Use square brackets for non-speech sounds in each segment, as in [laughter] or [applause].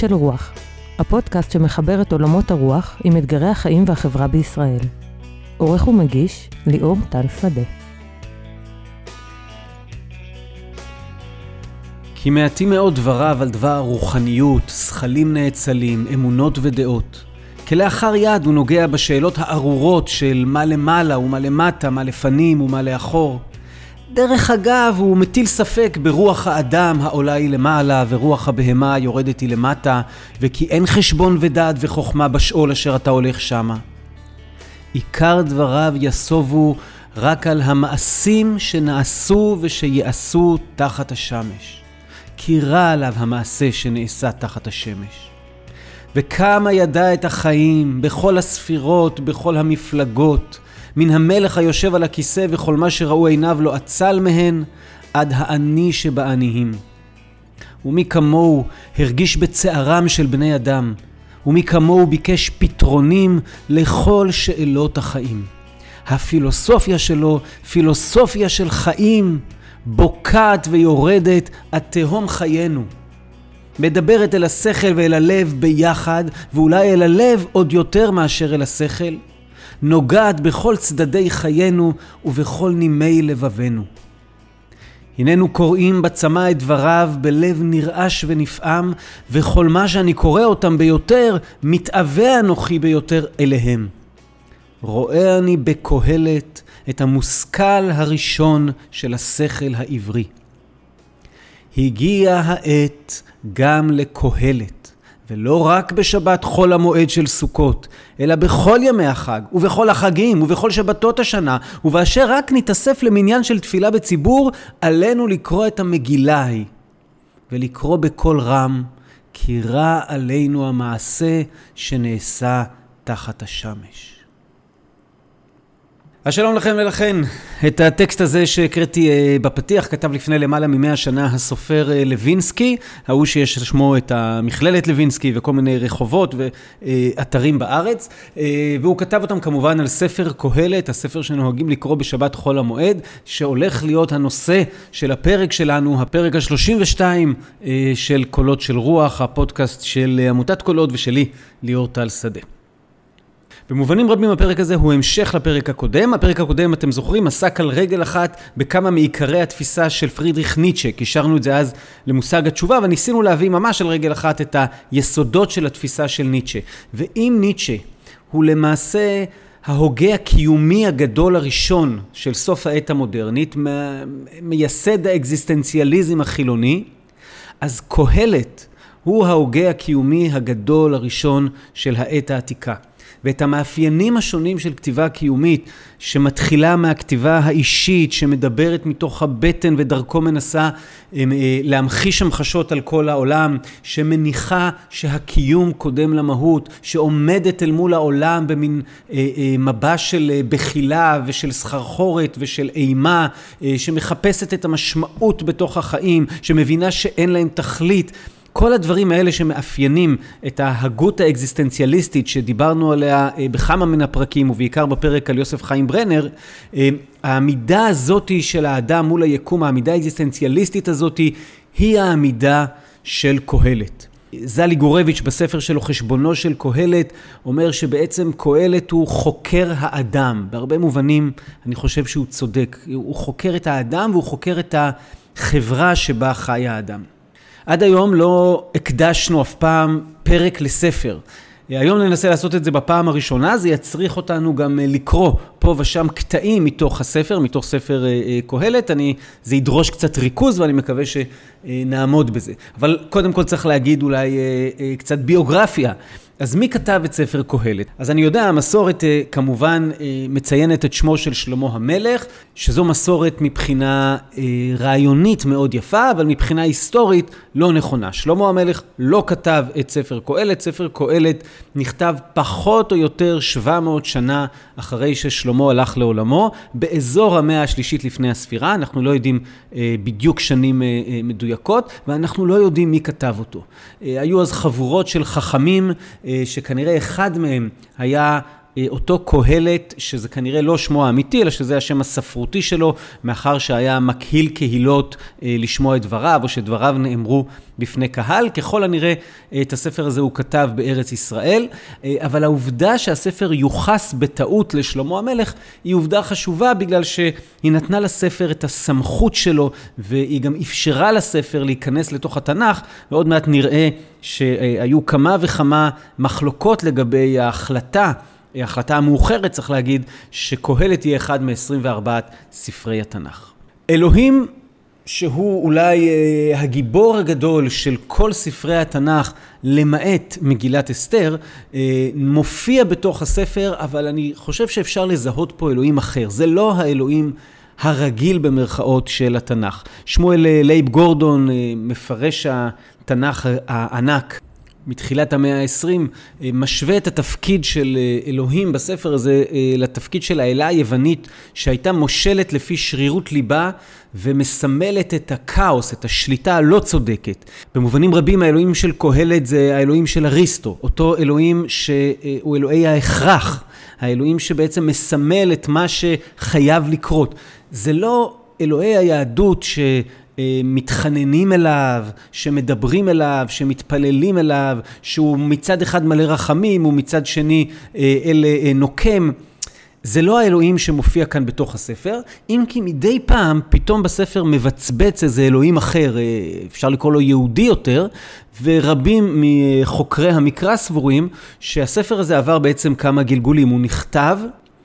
של רוח, הפודקאסט שמחבר את עולמות הרוח עם אתגרי החיים והחברה בישראל. עורך ומגיש, ליאור טל שדה. כי מעטים מאוד דבריו על דבר רוחניות, שכלים נאצלים, אמונות ודעות. כלאחר יד הוא נוגע בשאלות הארורות של מה למעלה ומה למטה, מה לפנים ומה לאחור. דרך אגב, הוא מטיל ספק ברוח האדם העולה היא למעלה ורוח הבהמה יורדת היא למטה, וכי אין חשבון ודעת וחוכמה בשאול אשר אתה הולך שמה. עיקר דבריו יסובו רק על המעשים שנעשו ושיעשו תחת השמש. כי רע עליו המעשה שנעשה תחת השמש. וכמה ידע את החיים בכל הספירות, בכל המפלגות, מן המלך היושב על הכיסא וכל מה שראו עיניו לא אצל מהן, עד העני שבעניים. ומי כמוהו הרגיש בצערם של בני אדם, ומי כמוהו ביקש פתרונים לכל שאלות החיים. הפילוסופיה שלו, פילוסופיה של חיים, בוקעת ויורדת עד תהום חיינו. מדברת אל השכל ואל הלב ביחד, ואולי אל הלב עוד יותר מאשר אל השכל. נוגעת בכל צדדי חיינו ובכל נימי לבבנו. הננו קוראים בצמא את דבריו בלב נרעש ונפעם, וכל מה שאני קורא אותם ביותר, מתאווה אנוכי ביותר אליהם. רואה אני בקהלת את המושכל הראשון של השכל העברי. הגיעה העת גם לקהלת, ולא רק בשבת חול המועד של סוכות, אלא בכל ימי החג, ובכל החגים, ובכל שבתות השנה, ובאשר רק נתאסף למניין של תפילה בציבור, עלינו לקרוא את המגילה ההיא, ולקרוא בקול רם, כי רע עלינו המעשה שנעשה תחת השמש. אז שלום לכם ולכן. את הטקסט הזה שהקראתי אה, בפתיח כתב לפני למעלה ממאה שנה הסופר אה, לוינסקי, ההוא שיש שמו את המכללת לוינסקי וכל מיני רחובות ואתרים בארץ, אה, והוא כתב אותם כמובן על ספר קהלת, הספר שנוהגים לקרוא בשבת חול המועד, שהולך להיות הנושא של הפרק שלנו, הפרק ה-32 של קולות של רוח, הפודקאסט של עמותת קולות ושלי, ליאור טל שדה. במובנים רבים הפרק הזה הוא המשך לפרק הקודם. הפרק הקודם, אתם זוכרים, עסק על רגל אחת בכמה מעיקרי התפיסה של פרידריך ניטשה. קישרנו את זה אז למושג התשובה, וניסינו להביא ממש על רגל אחת את היסודות של התפיסה של ניטשה. ואם ניטשה הוא למעשה ההוגה הקיומי הגדול הראשון של סוף העת המודרנית, מייסד האקזיסטנציאליזם החילוני, אז קהלת הוא ההוגה הקיומי הגדול הראשון של העת העתיקה. ואת המאפיינים השונים של כתיבה קיומית, שמתחילה מהכתיבה האישית, שמדברת מתוך הבטן ודרכו מנסה אה, להמחיש המחשות על כל העולם, שמניחה שהקיום קודם למהות, שעומדת אל מול העולם במין אה, אה, מבש של בחילה ושל סחרחורת ושל אימה, שמחפשת את המשמעות בתוך החיים, שמבינה שאין להם תכלית. כל הדברים האלה שמאפיינים את ההגות האקזיסטנציאליסטית שדיברנו עליה אה, בכמה מן הפרקים ובעיקר בפרק על יוסף חיים ברנר, אה, העמידה הזאתי של האדם מול היקום, העמידה האקזיסטנציאליסטית הזאתי, היא העמידה של קהלת. זלי גורביץ' בספר שלו חשבונו של קהלת אומר שבעצם קהלת הוא חוקר האדם. בהרבה מובנים אני חושב שהוא צודק. הוא חוקר את האדם והוא חוקר את החברה שבה חי האדם. עד היום לא הקדשנו אף פעם פרק לספר. היום ננסה לעשות את זה בפעם הראשונה, זה יצריך אותנו גם אה, לקרוא פה ושם קטעים מתוך הספר, מתוך ספר אה, אה, קהלת. אני, זה ידרוש קצת ריכוז ואני מקווה שנעמוד בזה. אבל קודם כל צריך להגיד אולי קצת ביוגרפיה אז מי כתב את ספר קהלת? אז אני יודע, המסורת אה, כמובן אה, מציינת את שמו של שלמה המלך, שזו מסורת מבחינה אה, רעיונית מאוד יפה, אבל מבחינה היסטורית לא נכונה. שלמה המלך לא כתב את ספר קהלת, ספר קהלת נכתב פחות או יותר 700 שנה אחרי ששלמה הלך לעולמו, באזור המאה השלישית לפני הספירה, אנחנו לא יודעים בדיוק שנים מדויקות, ואנחנו לא יודעים מי כתב אותו. היו אז חבורות של חכמים, אה, שכנראה אחד מהם היה אותו קהלת, שזה כנראה לא שמו האמיתי, אלא שזה השם הספרותי שלו, מאחר שהיה מקהיל קהילות לשמוע את דבריו, או שדבריו נאמרו בפני קהל. ככל הנראה, את הספר הזה הוא כתב בארץ ישראל, אבל העובדה שהספר יוחס בטעות לשלמה המלך, היא עובדה חשובה בגלל שהיא נתנה לספר את הסמכות שלו, והיא גם אפשרה לספר להיכנס לתוך התנ"ך, ועוד מעט נראה שהיו כמה וכמה מחלוקות לגבי ההחלטה, ההחלטה המאוחרת, צריך להגיד, שקהלת יהיה אחד מ-24 ספרי התנ"ך. אלוהים שהוא אולי אה, הגיבור הגדול של כל ספרי התנ"ך, למעט מגילת אסתר, אה, מופיע בתוך הספר, אבל אני חושב שאפשר לזהות פה אלוהים אחר. זה לא האלוהים הרגיל במרכאות של התנ"ך. שמואל אה, לייב גורדון, אה, מפרש התנ"ך הענק, מתחילת המאה ה-20, אה, משווה את התפקיד של אלוהים בספר הזה לתפקיד של האלה היוונית שהייתה מושלת לפי שרירות ליבה ומסמלת את הכאוס, את השליטה הלא צודקת. במובנים רבים האלוהים של קהלת זה האלוהים של אריסטו, אותו אלוהים שהוא אלוהי ההכרח, האלוהים שבעצם מסמל את מה שחייב לקרות. זה לא אלוהי היהדות שמתחננים אליו, שמדברים אליו, שמתפללים אליו, שהוא מצד אחד מלא רחמים ומצד שני אה, אל אה, נוקם. זה לא האלוהים שמופיע כאן בתוך הספר, אם כי מדי פעם פתאום בספר מבצבץ איזה אלוהים אחר, אה, אפשר לקרוא לו יהודי יותר, ורבים מחוקרי המקרא סבורים שהספר הזה עבר בעצם כמה גלגולים. הוא נכתב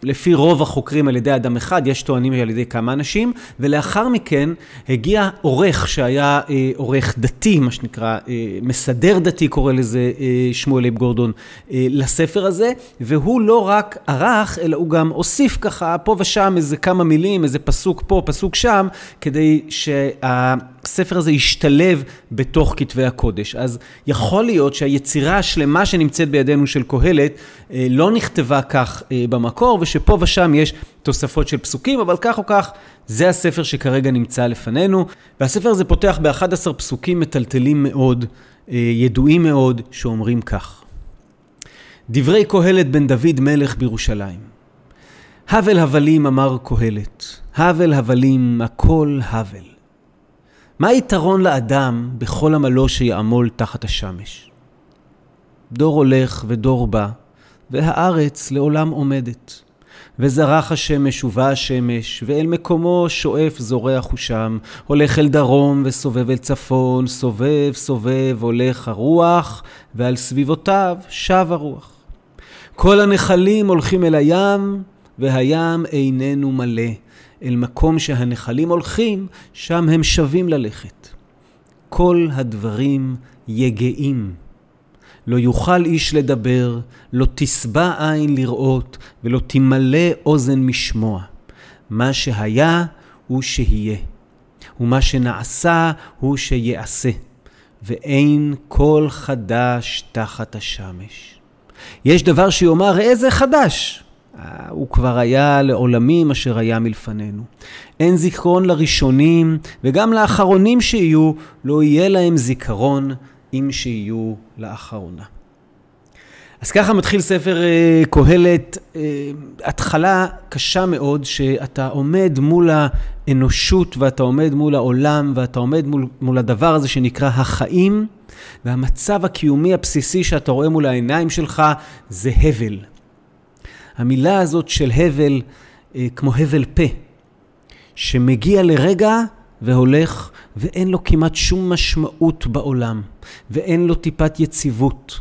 לפי רוב החוקרים על ידי אדם אחד, יש טוענים על ידי כמה אנשים, ולאחר מכן הגיע עורך שהיה אה, עורך דתי, מה שנקרא, אה, מסדר דתי קורא לזה אה, שמואל ליב גורדון, אה, לספר הזה, והוא לא רק ערך, אלא הוא גם הוסיף ככה פה ושם איזה כמה מילים, איזה פסוק פה, פסוק שם, כדי שה... הספר הזה ישתלב בתוך כתבי הקודש. אז יכול להיות שהיצירה השלמה שנמצאת בידינו של קהלת אה, לא נכתבה כך אה, במקור, ושפה ושם יש תוספות של פסוקים, אבל כך או כך, זה הספר שכרגע נמצא לפנינו. והספר הזה פותח ב-11 פסוקים מטלטלים מאוד, אה, ידועים מאוד, שאומרים כך: דברי קהלת בן דוד מלך בירושלים. הבל הבלים אמר קהלת, הבל הבלים הכל הבל. מה היתרון לאדם בכל עמלו שיעמול תחת השמש? דור הולך ודור בא, והארץ לעולם עומדת. וזרח השמש ובא השמש, ואל מקומו שואף זורח הוא שם, הולך אל דרום וסובב אל צפון, סובב סובב הולך הרוח, ועל סביבותיו שב הרוח. כל הנחלים הולכים אל הים, והים איננו מלא. אל מקום שהנחלים הולכים, שם הם שווים ללכת. כל הדברים יגעים. לא יוכל איש לדבר, לא תשבע עין לראות, ולא תמלא אוזן משמוע. מה שהיה הוא שיהיה, ומה שנעשה הוא שיעשה, ואין כל חדש תחת השמש. יש דבר שיאמר, איזה חדש? הוא כבר היה לעולמים אשר היה מלפנינו. אין זיכרון לראשונים, וגם לאחרונים שיהיו, לא יהיה להם זיכרון אם שיהיו לאחרונה. אז ככה מתחיל ספר uh, קהלת, uh, התחלה קשה מאוד, שאתה עומד מול האנושות ואתה עומד מול העולם ואתה עומד מול, מול הדבר הזה שנקרא החיים, והמצב הקיומי הבסיסי שאתה רואה מול העיניים שלך זה הבל. המילה הזאת של הבל, אה, כמו הבל פה, שמגיע לרגע והולך, ואין לו כמעט שום משמעות בעולם, ואין לו טיפת יציבות.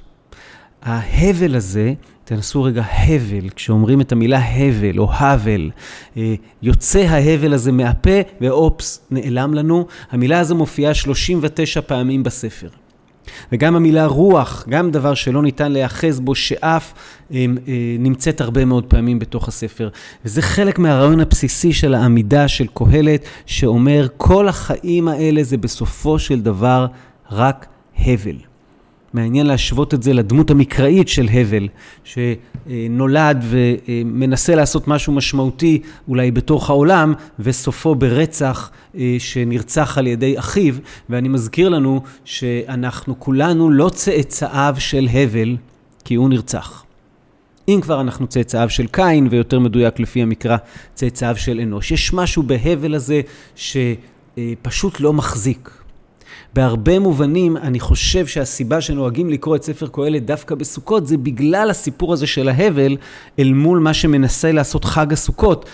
ההבל הזה, תנסו רגע הבל, כשאומרים את המילה הבל או הבל, אה, יוצא ההבל הזה מהפה ואופס, נעלם לנו. המילה הזו מופיעה 39 פעמים בספר. וגם המילה רוח, גם דבר שלא ניתן להיאחז בו, שאף אה, אה, נמצאת הרבה מאוד פעמים בתוך הספר. וזה חלק מהרעיון הבסיסי של העמידה של קהלת, שאומר, כל החיים האלה זה בסופו של דבר רק הבל. מעניין להשוות את זה לדמות המקראית של הבל, שנולד ומנסה לעשות משהו משמעותי אולי בתוך העולם, וסופו ברצח אה, שנרצח על ידי אחיו, ואני מזכיר לנו שאנחנו כולנו לא צאצאיו של הבל, כי הוא נרצח. אם כבר אנחנו צאצאיו של קין, ויותר מדויק לפי המקרא, צאצאיו של אנוש. יש משהו בהבל הזה שפשוט לא מחזיק. בהרבה מובנים, אני חושב שהסיבה שנוהגים לקרוא את ספר קהלת דווקא בסוכות, זה בגלל הסיפור הזה של ההבל, אל מול מה שמנסה לעשות חג הסוכות,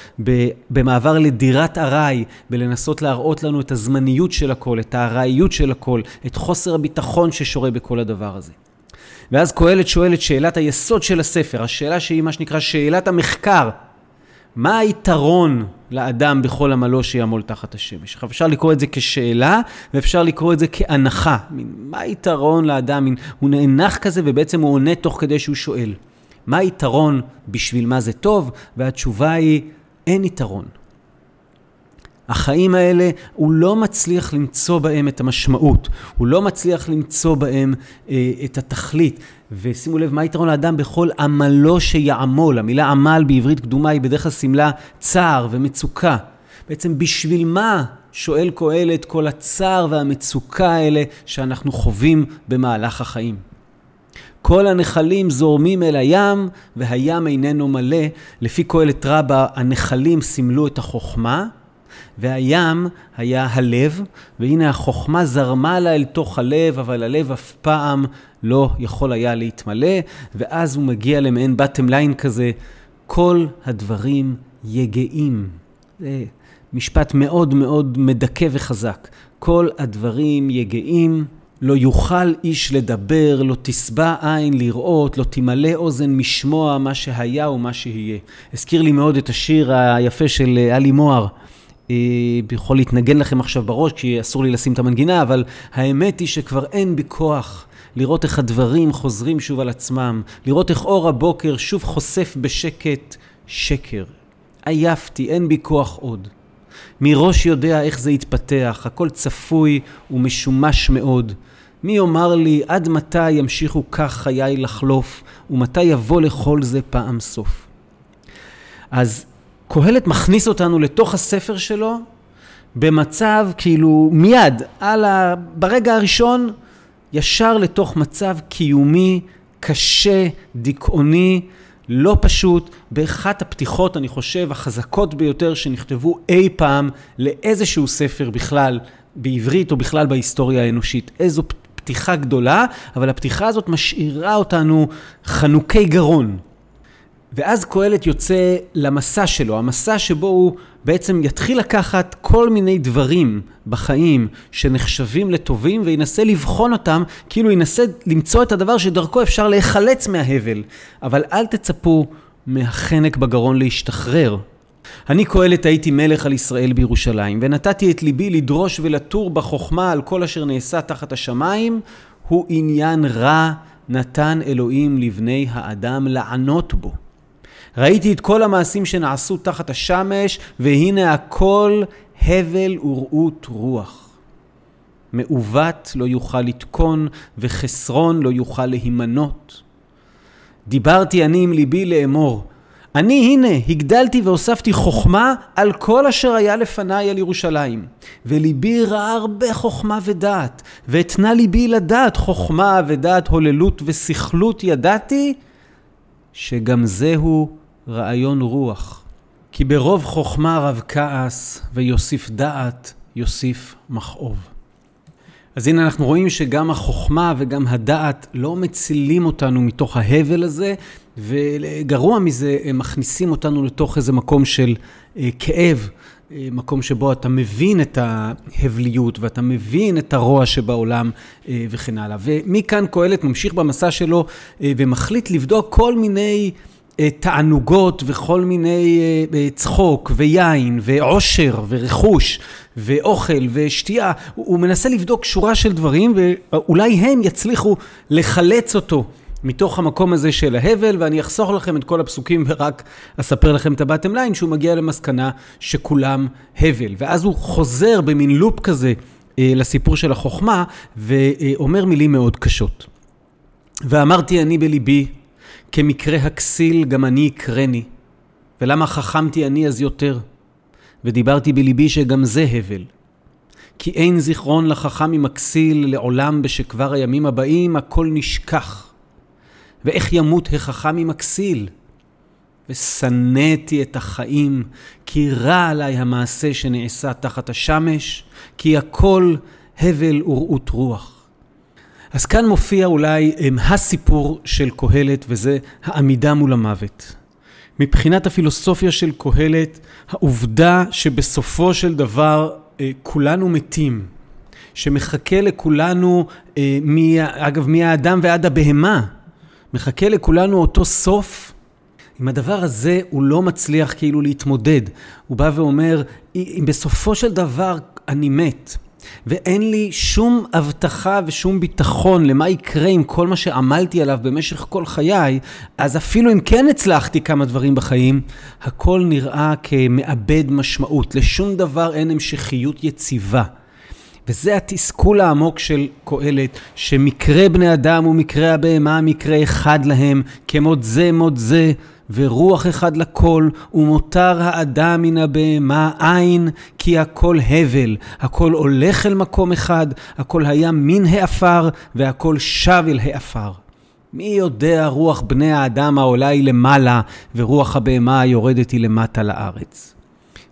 במעבר לדירת ארעי, בלנסות להראות לנו את הזמניות של הכל, את הארעיות של הכל, את חוסר הביטחון ששורה בכל הדבר הזה. ואז קהלת שואל את שאלת היסוד של הספר, השאלה שהיא מה שנקרא שאלת המחקר. מה היתרון לאדם בכל עמלו שיעמול תחת השמש? עכשיו אפשר לקרוא את זה כשאלה ואפשר לקרוא את זה כהנחה. מה היתרון לאדם? הוא נאנח כזה ובעצם הוא עונה תוך כדי שהוא שואל. מה היתרון בשביל מה זה טוב? והתשובה היא, אין יתרון. החיים האלה, הוא לא מצליח למצוא בהם את המשמעות, הוא לא מצליח למצוא בהם אה, את התכלית. ושימו לב, מה יתרון לאדם בכל עמלו שיעמול? המילה עמל בעברית קדומה היא בדרך כלל סימלה צער ומצוקה. בעצם בשביל מה שואל קהלת כל הצער והמצוקה האלה שאנחנו חווים במהלך החיים? כל הנחלים זורמים אל הים, והים איננו מלא. לפי קהלת רבה, הנחלים סימלו את החוכמה, והים היה הלב, והנה החוכמה זרמה לה אל תוך הלב, אבל הלב אף פעם לא יכול היה להתמלא, ואז הוא מגיע למעין בטם ליין כזה, כל הדברים יגעים. זה משפט מאוד מאוד מדכא וחזק. כל הדברים יגעים. לא יוכל איש לדבר, לא תשבע עין לראות, לא תמלא אוזן משמוע מה שהיה ומה שיהיה. הזכיר לי מאוד את השיר היפה של עלי מוהר. אה, יכול להתנגן לכם עכשיו בראש, כי אסור לי לשים את המנגינה, אבל האמת היא שכבר אין בי כוח לראות איך הדברים חוזרים שוב על עצמם, לראות איך אור הבוקר שוב חושף בשקט שקר. עייפתי, אין בי כוח עוד. מראש יודע איך זה יתפתח, הכל צפוי ומשומש מאוד. מי יאמר לי עד מתי ימשיכו כך חיי לחלוף, ומתי יבוא לכל זה פעם סוף. אז קהלת מכניס אותנו לתוך הספר שלו במצב כאילו מיד, על ה... ברגע הראשון, ישר לתוך מצב קיומי, קשה, דיכאוני, לא פשוט, באחת הפתיחות, אני חושב, החזקות ביותר שנכתבו אי פעם לאיזשהו ספר בכלל, בעברית או בכלל בהיסטוריה האנושית. איזו פתיחה גדולה, אבל הפתיחה הזאת משאירה אותנו חנוכי גרון. ואז קהלת יוצא למסע שלו, המסע שבו הוא בעצם יתחיל לקחת כל מיני דברים בחיים שנחשבים לטובים וינסה לבחון אותם, כאילו ינסה למצוא את הדבר שדרכו אפשר להיחלץ מההבל. אבל אל תצפו מהחנק בגרון להשתחרר. אני קהלת הייתי מלך על ישראל בירושלים, ונתתי את ליבי לדרוש ולתור בחוכמה על כל אשר נעשה תחת השמיים, הוא עניין רע נתן אלוהים לבני האדם לענות בו. ראיתי את כל המעשים שנעשו תחת השמש, והנה הכל הבל ורעות רוח. מעוות לא יוכל לתקון, וחסרון לא יוכל להימנות. דיברתי אני עם ליבי לאמור, אני הנה הגדלתי והוספתי חוכמה על כל אשר היה לפניי על ירושלים. וליבי ראה הרבה חוכמה ודעת, ואתנה ליבי לדעת חוכמה ודעת הוללות וסכלות ידעתי, שגם זהו רעיון רוח. כי ברוב חוכמה רב כעס, ויוסיף דעת, יוסיף מכאוב. אז הנה אנחנו רואים שגם החוכמה וגם הדעת לא מצילים אותנו מתוך ההבל הזה, וגרוע מזה, הם מכניסים אותנו לתוך איזה מקום של אה, כאב, אה, מקום שבו אתה מבין את ההבליות ואתה מבין את הרוע שבעולם אה, וכן הלאה. ומכאן קהלת ממשיך במסע שלו ומחליט לבדוק כל מיני... אה, תענוגות וכל מיני אה, אה, צחוק ויין ועושר ורכוש ואוכל ושתייה. הוא, מנסה לבדוק שורה של דברים ואולי הם יצליחו לחלץ אותו מתוך המקום הזה של ההבל, ואני אחסוך לכם את כל הפסוקים ורק אספר לכם את הבטם ליין, שהוא מגיע למסקנה שכולם הבל. ואז הוא חוזר במין לופ כזה לסיפור של החוכמה, ואומר מילים מאוד קשות. ואמרתי אני בליבי, כמקרה הכסיל גם אני אקרני, ולמה חכמתי אני אז יותר? ודיברתי בליבי שגם זה הבל. כי אין זיכרון לחכם עם הכסיל לעולם בשכבר הימים הבאים הכל נשכח. ואיך ימות החכם עם הכסיל? ושנאתי את החיים, כי רע עליי המעשה שנעשה תחת השמש, כי הכל הבל ורעות רוח. אז כאן מופיע אולי הסיפור של קהלת, וזה העמידה מול המוות. מבחינת הפילוסופיה של קהלת, העובדה שבסופו של דבר אה, כולנו מתים, שמחכה לכולנו, אה, אגב, מהאדם ועד הבהמה, מחכה לכולנו אותו סוף. עם הדבר הזה הוא לא מצליח כאילו להתמודד. הוא בא ואומר, אם בסופו של דבר אני מת, ואין לי שום הבטחה ושום ביטחון למה יקרה עם כל מה שעמלתי עליו במשך כל חיי, אז אפילו אם כן הצלחתי כמה דברים בחיים, הכל נראה כמאבד משמעות. לשום דבר אין המשכיות יציבה. וזה התסכול העמוק של קהלת, שמקרה בני אדם ומקרה הבהמה מקרה אחד להם, כמות זה מות זה, ורוח אחד לכל, ומותר האדם מן הבהמה אין, כי הכל הבל, הכל הולך אל מקום אחד, הכל היה מן העפר, והכל שב אל העפר. מי יודע רוח בני האדם העולה היא למעלה, ורוח הבהמה היורדת היא למטה לארץ.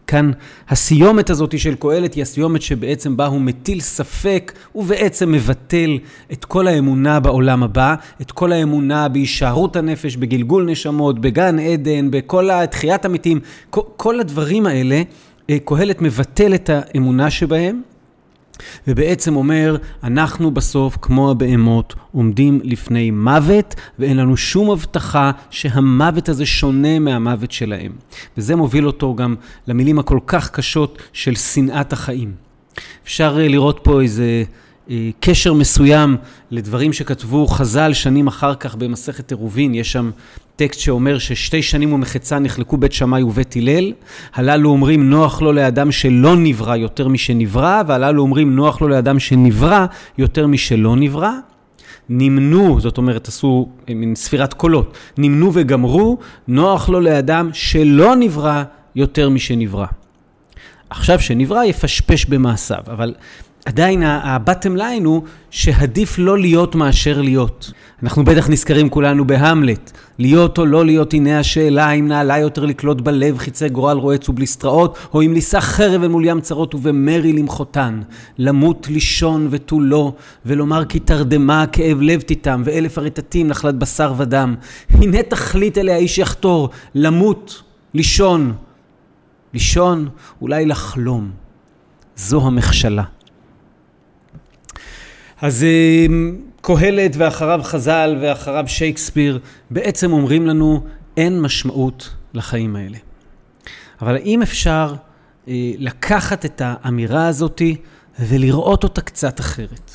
כאן הסיומת הזאת של קהלת היא הסיומת שבעצם בה הוא מטיל ספק ובעצם מבטל את כל האמונה בעולם הבא, את כל האמונה בהישארות הנפש, בגלגול נשמות, בגן עדן, בכל התחיית המתים, כל הדברים האלה, אה, קהלת מבטל את האמונה שבהם. ובעצם אומר, אנחנו בסוף, כמו הבהמות, עומדים לפני מוות, ואין לנו שום הבטחה שהמוות הזה שונה מהמוות שלהם. וזה מוביל אותו גם למילים הכל כך קשות של שנאת החיים. אפשר אה, לראות פה איזה קשר מסוים לדברים שכתבו חז"ל שנים אחר כך במסכת עירובין. יש שם טקסט שאומר ששתי שנים ומחצה נחלקו בית שמאי ובית הלל. הללו אומרים נוח לו לאדם שלא נברא יותר משנברא, והללו אומרים נוח לו לאדם שנברא יותר משלא נברא. נמנו, זאת אומרת, עשו אה, מין ספירת קולות, נמנו וגמרו, נוח לו לאדם שלא נברא יותר משנברא. עכשיו שנברא יפשפש במעשיו, אבל עדיין הבטם ליין הוא שעדיף לא להיות מאשר להיות. אנחנו בטח נזכרים כולנו בהמלט. להיות או לא להיות, הנה השאלה אם נעלה יותר לקלוט בלב חיצי גורל רועץ ובליסטראות, או אם לישא חרב אל מול ים צרות ובמרי למחותן. למות לישון ותו לא, ולומר כי תרדמה כאב לב תיתם, ואלף הרטטים נחלת בשר ודם. הנה תכלית אליה איש יחתור, למות, לישון. לישון, אולי לחלום. זו המכשלה. אז אמ, קהלת ואחריו חז"ל ואחריו שייקספיר בעצם אומרים לנו אין משמעות לחיים האלה. אבל האם אפשר אה, לקחת את האמירה הזאתי ולראות אותה קצת אחרת?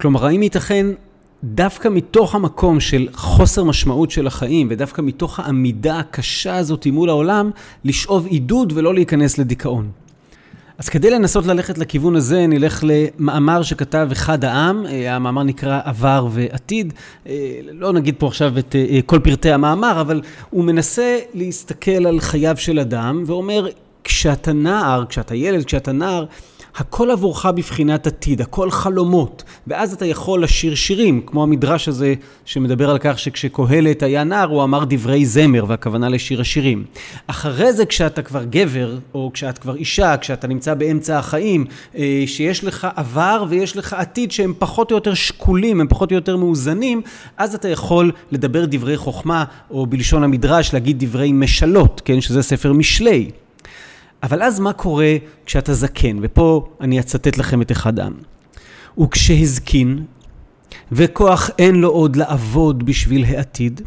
כלומר, האם ייתכן דווקא מתוך המקום של חוסר משמעות של החיים, ודווקא מתוך העמידה הקשה הזאת מול העולם, לשאוב עידוד ולא להיכנס לדיכאון? אז כדי לנסות ללכת לכיוון הזה, נלך למאמר שכתב אחד העם, אה, המאמר נקרא עבר ועתיד. אה, לא נגיד פה עכשיו את אה, כל פרטי המאמר, אבל הוא מנסה להסתכל על חייו של אדם ואומר, כשאתה נער, כשאתה ילד, כשאתה נער, הכל עבורך בבחינת עתיד, הכל חלומות, ואז אתה יכול לשיר שירים, כמו המדרש הזה שמדבר על כך שכשקהלת היה נער הוא אמר דברי זמר, והכוונה לשיר השירים. אחרי זה כשאתה כבר גבר, או כשאת כבר אישה, כשאתה נמצא באמצע החיים, אה, שיש לך עבר ויש לך עתיד שהם פחות או יותר שקולים, הם פחות או יותר מאוזנים, אז אתה יכול לדבר דברי חוכמה, או בלשון המדרש להגיד דברי משלות, כן, שזה ספר משלי. אבל אז מה קורה כשאתה זקן? ופה אני אצטט לכם את אחד העם. וכשהזקין, וכוח אין לו עוד לעבוד בשביל העתיד,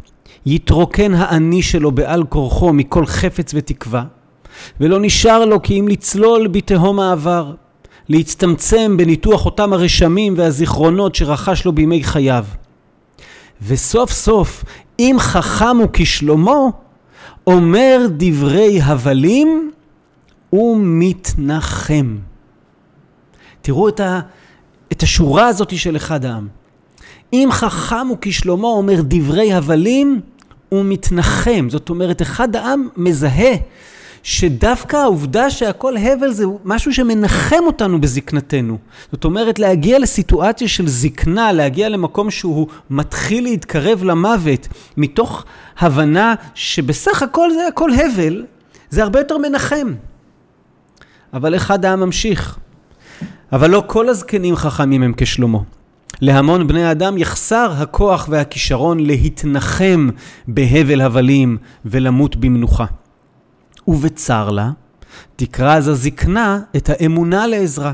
יתרוקן האני שלו בעל כורחו מכל חפץ ותקווה, ולא נשאר לו כי אם לצלול בתהום העבר, להצטמצם בניתוח אותם הרשמים והזיכרונות שרכש לו בימי חייו. וסוף סוף, אם חכם הוא כשלומו, אומר דברי הבלים ומתנחם. תראו את, ה, את השורה הזאת של אחד העם. אם חכם וכשלמה אומר דברי הבלים ומתנחם. זאת אומרת, אחד העם מזהה שדווקא העובדה שהכל הבל זה משהו שמנחם אותנו בזקנתנו. זאת אומרת, להגיע לסיטואציה של זקנה, להגיע למקום שהוא מתחיל להתקרב למוות, מתוך הבנה שבסך הכל זה הכל הבל, זה הרבה יותר מנחם. אבל אחד העם ממשיך. אבל לא כל הזקנים חכמים הם כשלמה. להמון בני האדם יחסר הכוח והכישרון להתנחם בהבל הבלים ולמות במנוחה. ובצר לה, תקרז הזקנה את האמונה לעזרה.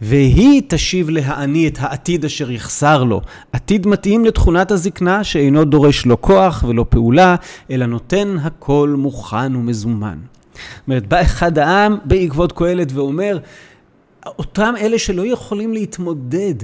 והיא תשיב להעני את העתיד אשר יחסר לו. עתיד מתאים לתכונת הזקנה שאינו דורש לא כוח ולא פעולה, אלא נותן הכל מוכן ומזומן. זאת אומרת, בא אחד העם בעקבות קהלת ואומר, אותם אלה שלא יכולים להתמודד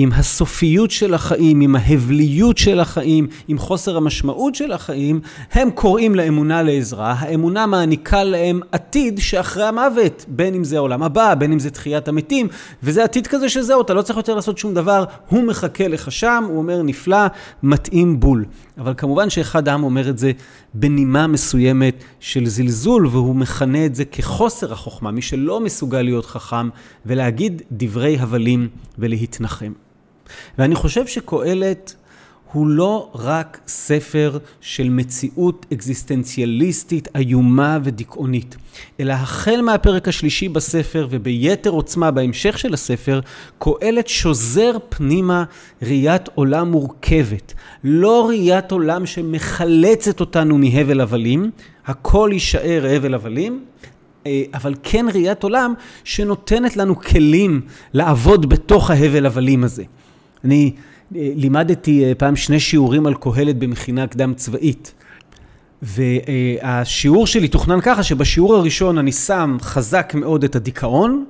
עם הסופיות של החיים, עם ההבליות של החיים, עם חוסר המשמעות של החיים, הם קוראים לאמונה לעזרה. האמונה מעניקה להם עתיד שאחרי המוות, בין אם זה העולם הבא, בין אם זה תחיית המתים, וזה עתיד כזה שזהו, אתה לא צריך יותר לעשות שום דבר, הוא מחכה לך שם, הוא אומר נפלא, מתאים בול. אבל כמובן שאחד העם אומר את זה בנימה מסוימת של זלזול, והוא מכנה את זה כחוסר החוכמה, מי שלא מסוגל להיות חכם ולהגיד דברי הבלים ולהתנחם. ואני חושב שקהלת הוא לא רק ספר של מציאות אקזיסטנציאליסטית איומה ודיכאונית, אלא החל מהפרק השלישי בספר וביתר עוצמה בהמשך של הספר, קהלת שוזר פנימה ראיית עולם מורכבת. לא ראיית עולם שמחלצת אותנו מהבל הבלים, הכל יישאר הבל הבלים, אה, אבל כן ראיית עולם שנותנת לנו כלים לעבוד בתוך ההבל הבלים הזה. אני לימדתי אה, פעם שני שיעורים על קהלת במכינה קדם צבאית. והשיעור שלי תוכנן ככה שבשיעור הראשון אני שם חזק מאוד את הדיכאון,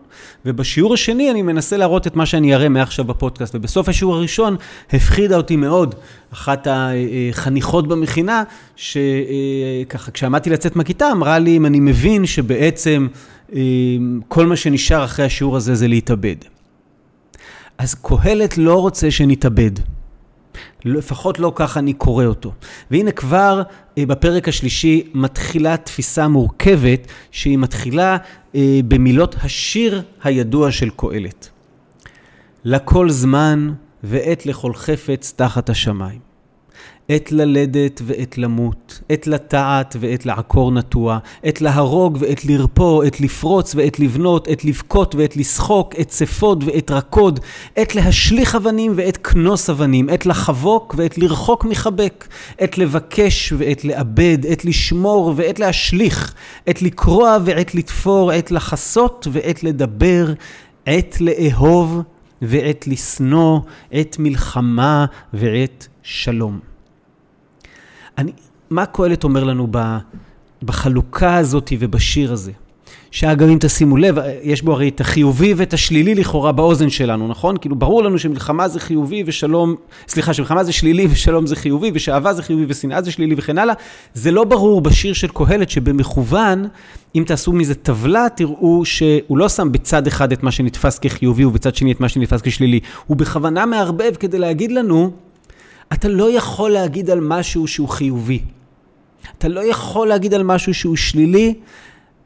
ובשיעור השני אני מנסה להראות את מה שאני אראה מעכשיו בפודקאסט. ובסוף השיעור הראשון הפחידה אותי מאוד אחת החניכות במכינה, שככה כשעמדתי לצאת מהכיתה אמרה לי אם אני מבין שבעצם אה, כל מה שנשאר אחרי השיעור הזה זה להתאבד. אז קהלת לא רוצה שנתאבד. לפחות לא ככה אני קורא אותו. והנה כבר אה, בפרק השלישי מתחילה תפיסה מורכבת, שהיא מתחילה אה, במילות השיר הידוע של קהלת. לכל זמן ועת לכל חפץ תחת השמיים. עת ללדת ועת למות, עת לטעת ועת לעקור נטוע, עת להרוג ועת לרפוא, עת לפרוץ ועת לבנות, עת לבכות ועת לשחוק, עת צפוד ועת רקוד, עת להשליך אבנים ועת כנוס אבנים, עת לחבוק ועת לרחוק מחבק, עת לבקש ועת לאבד, עת לשמור ועת להשליך, עת לקרוע ועת לתפור, עת לחסות ועת לדבר, עת לאהוב ועת לשנוא, עת מלחמה ועת שלום. אני, מה קהלת אומר לנו בחלוקה הזאת ובשיר הזה? שאגב, אם תשימו לב, יש בו הרי את החיובי ואת השלילי לכאורה באוזן שלנו, נכון? כאילו, ברור לנו שמלחמה זה חיובי ושלום, סליחה, שמלחמה זה שלילי ושלום זה חיובי, ושאהבה זה חיובי ושנאה זה שלילי וכן הלאה. זה לא ברור בשיר של קהלת שבמכוון, אם תעשו מזה טבלה, תראו שהוא לא שם בצד אחד את מה שנתפס כחיובי ובצד שני את מה שנתפס כשלילי. הוא בכוונה מערבב כדי להגיד לנו, אתה לא יכול להגיד על משהו שהוא חיובי. אתה לא יכול להגיד על משהו שהוא שלילי.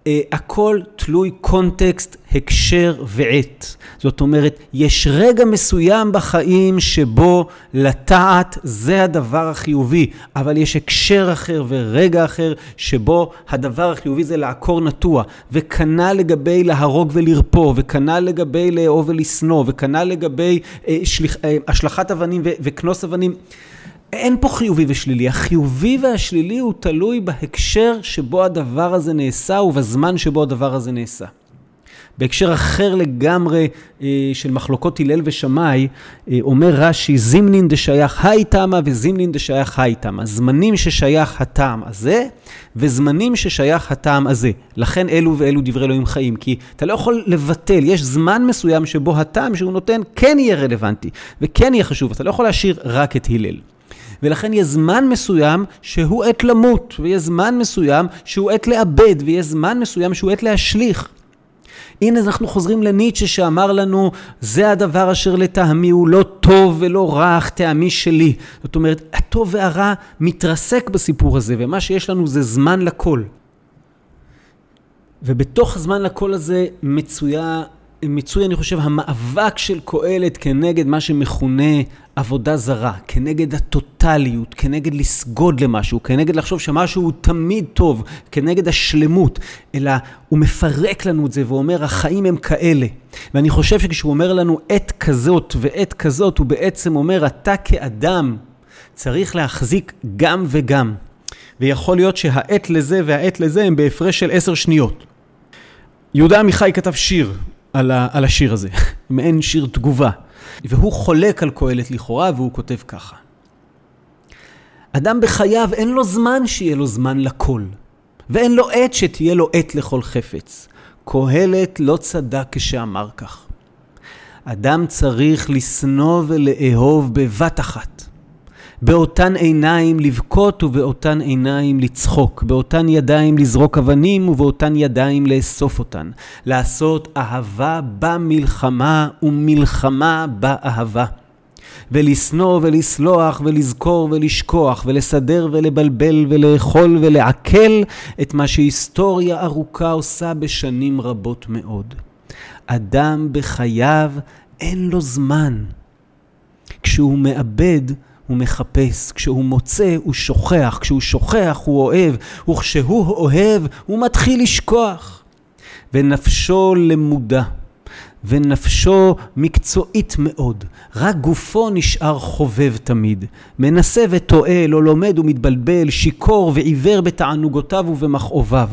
Uh, הכל תלוי קונטקסט, הקשר ועת. זאת אומרת, יש רגע מסוים בחיים שבו לטעת זה הדבר החיובי, אבל יש הקשר אחר ורגע אחר שבו הדבר החיובי זה לעקור נטוע, וכנ"ל לגבי להרוג ולרפוא, וכנ"ל לגבי לאהוב ולשנוא, וכנ"ל לגבי uh, שליח, uh, השלכת אבנים וכנוס אבנים. אין פה חיובי ושלילי. החיובי והשלילי הוא תלוי בהקשר שבו הדבר הזה נעשה ובזמן שבו הדבר הזה נעשה. בהקשר אחר לגמרי אה, של מחלוקות הלל ושמאי, אה, אומר רש"י, זימנין דשייך היי תמה וזימנין דשייך היי תמה. זמנים ששייך הטעם הזה, וזמנים ששייך הטעם הזה. לכן אלו ואלו דברי אלוהים חיים, כי אתה לא יכול לבטל, יש זמן מסוים שבו הטעם שהוא נותן כן יהיה רלוונטי, וכן יהיה חשוב, אתה לא יכול להשאיר רק את הלל. ולכן יש זמן מסוים שהוא עת למות, ויש זמן מסוים שהוא עת לאבד, ויש זמן מסוים שהוא עת להשליך. הנה אנחנו חוזרים לניטשה שאמר לנו, זה הדבר אשר לטעמי הוא לא טוב ולא רע, אך טעמי שלי. זאת אומרת, הטוב והרע מתרסק בסיפור הזה, ומה שיש לנו זה זמן לכל. ובתוך זמן לקול הזה מצויה, מצוי, אני חושב, המאבק של קהלת כנגד מה שמכונה עבודה זרה, כנגד הטוטליות, כנגד לסגוד למשהו, כנגד לחשוב שמשהו הוא תמיד טוב, כנגד השלמות, אלא הוא מפרק לנו את זה ואומר, החיים הם כאלה. ואני חושב שכשהוא אומר לנו עת כזאת ועת כזאת, הוא בעצם אומר, אתה כאדם צריך להחזיק גם וגם. ויכול להיות שהעת לזה והעת לזה הם בהפרש של עשר שניות. יהודה עמיחי כתב שיר על, ה, על השיר הזה, [laughs] מעין שיר תגובה. והוא חולק על קהלת לכאורה, והוא כותב ככה: אדם בחייו אין לו זמן שיהיה לו זמן לכל, ואין לו עת שתהיה לו עת לכל חפץ. קהלת לא צדק כשאמר כך. אדם צריך לשנוא ולאהוב בבת אחת. באותן עיניים לבכות ובאותן עיניים לצחוק, באותן ידיים לזרוק אבנים ובאותן ידיים לאסוף אותן, לעשות אהבה במלחמה ומלחמה באהבה. ולשנוא ולסלוח ולזכור ולשכוח ולסדר ולבלבל ולאכול ולעכל את מה שהיסטוריה ארוכה עושה בשנים רבות מאוד. אדם בחייו אין לו זמן. כשהוא מאבד, הוא מחפש, כשהוא מוצא הוא שוכח, כשהוא שוכח הוא אוהב, וכשהוא אוהב הוא מתחיל לשכוח. ונפשו למודה, ונפשו מקצועית מאוד, רק גופו נשאר חובב תמיד. מנסה וטועה, לא לומד ומתבלבל, שיכור ועיוור בתענוגותיו ובמכאוביו.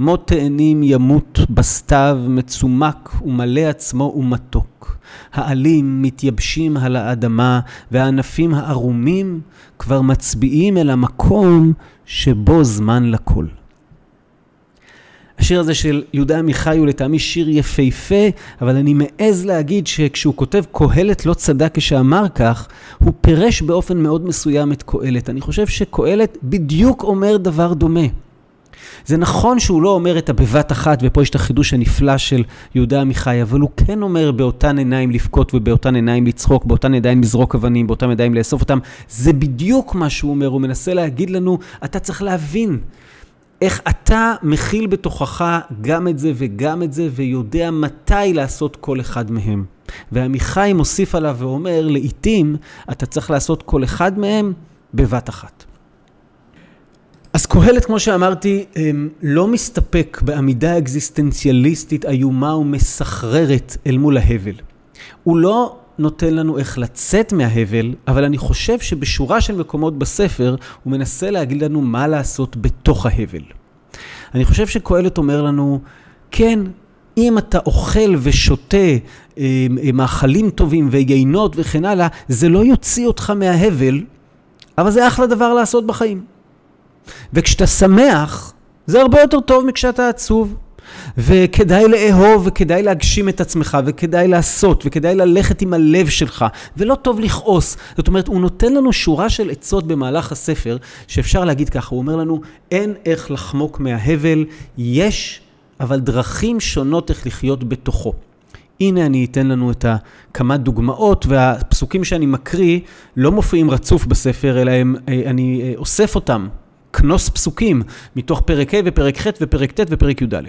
מות תאנים ימות בסתיו, מצומק ומלא עצמו ומתוק. העלים מתייבשים על האדמה, והענפים הערומים כבר מצביעים אל המקום שבו זמן לכל. השיר הזה של יהודה עמיחי הוא לטעמי שיר יפהפה, אבל אני מעז להגיד שכשהוא כותב קהלת לא צדק כשאמר כך, הוא פירש באופן מאוד מסוים את קהלת. אני חושב שקהלת בדיוק אומר דבר דומה. זה נכון שהוא לא אומר את הבבת אחת, ופה יש את החידוש הנפלא של יהודה עמיחי, אבל הוא כן אומר באותן עיניים לבכות ובאותן עיניים לצחוק, באותן ידיים לזרוק אבנים, באותן ידיים לאסוף אותם. זה בדיוק מה שהוא אומר, הוא מנסה להגיד לנו, אתה צריך להבין. איך אתה מכיל בתוכך גם את זה וגם את זה, ויודע מתי לעשות כל אחד מהם. ועמיחי מוסיף עליו ואומר, לעתים אתה צריך לעשות כל אחד מהם בבת אחת. אז קהלת, כמו שאמרתי, אמ, לא מסתפק בעמידה אקזיסטנציאליסטית איומה ומסחררת אל מול ההבל. הוא לא נותן לנו איך לצאת מההבל, אבל אני חושב שבשורה של מקומות בספר הוא מנסה להגיד לנו מה לעשות בתוך ההבל. אני חושב שקהלת אומר לנו, כן, אם אתה אוכל ושותה אמ, מאכלים טובים ויינות וכן הלאה, זה לא יוציא אותך מההבל, אבל זה אחלה דבר לעשות בחיים. וכשאתה שמח, זה הרבה יותר טוב מכשאתה עצוב. וכדאי לאהוב, וכדאי להגשים את עצמך, וכדאי לעשות, וכדאי ללכת עם הלב שלך, ולא טוב לכעוס. זאת אומרת, הוא נותן לנו שורה של עצות במהלך הספר, שאפשר להגיד ככה, הוא אומר לנו, אין איך לחמוק מההבל, יש, אבל דרכים שונות איך לחיות בתוכו. הנה אני אתן לנו את כמה דוגמאות, והפסוקים שאני מקריא לא מופיעים רצוף בספר, אלא הם, אה, אני אה, אוסף אותם כנוס פסוקים מתוך פרק ה' ופרק ח' ופרק ט' ופרק י"א.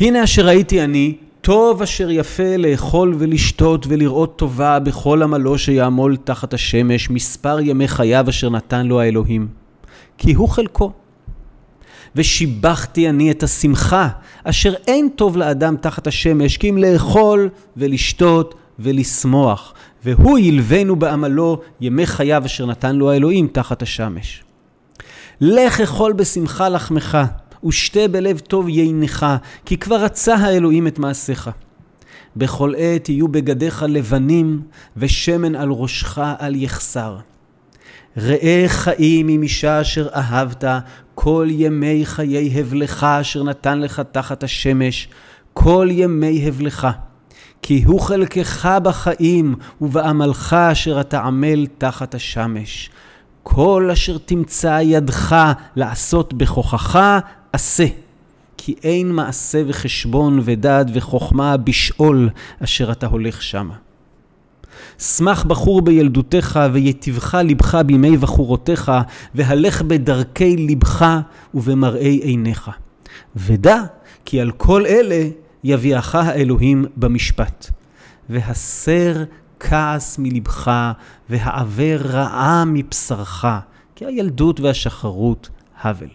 הנה אשר ראיתי אני, טוב אשר יפה לאכול ולשתות ולראות טובה בכל עמלו שיעמול תחת השמש, מספר ימי חייו אשר נתן לו האלוהים. כי הוא חלקו. ושיבחתי אני את השמחה, אשר אין טוב לאדם תחת השמש, כי אם לאכול ולשתות ולשמוח, והוא ילוונו בעמלו ימי חייו אשר נתן לו האלוהים תחת השמש. לך אכול בשמחה לחמך, ושתה בלב טוב יינך, כי כבר רצה האלוהים את מעשיך. בכל עת יהיו בגדיך לבנים, ושמן על ראשך אל יחסר. ראה חיים עם אישה אשר אהבת, כל ימי חיי הבלך אשר נתן לך תחת השמש, כל ימי הבלך. כי הוא חלקך בחיים, ובעמלך אשר אתה עמל תחת השמש. כל אשר תמצא ידך לעשות בכוחך, עשה. כי אין מעשה וחשבון ודעת וחוכמה בשאול אשר אתה הולך שמה. שמח בחור בילדותך ויטיבך לבך בימי בחורותיך, והלך בדרכי לבך ובמראי עיניך. ודע כי על כל אלה יביאך האלוהים במשפט. והסר כעס מלבך, והעבר רעה מבשרך, כי הילדות והשחרות הבל.